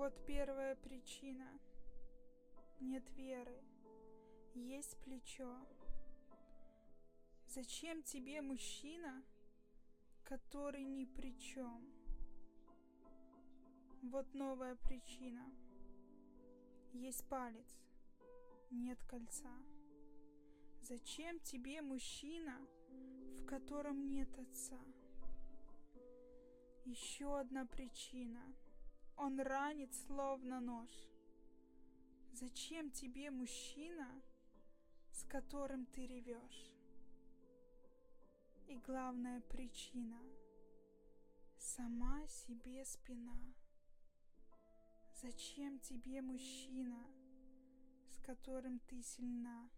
Вот первая причина. Нет веры. Есть плечо. Зачем тебе мужчина, который ни при чем? Вот новая причина. Есть палец, нет кольца. Зачем тебе мужчина, в котором нет отца? Еще одна причина. Он ранит словно нож. Зачем тебе мужчина, с которым ты ревешь? И главная причина — сама себе спина. Зачем тебе мужчина, с которым ты сильна?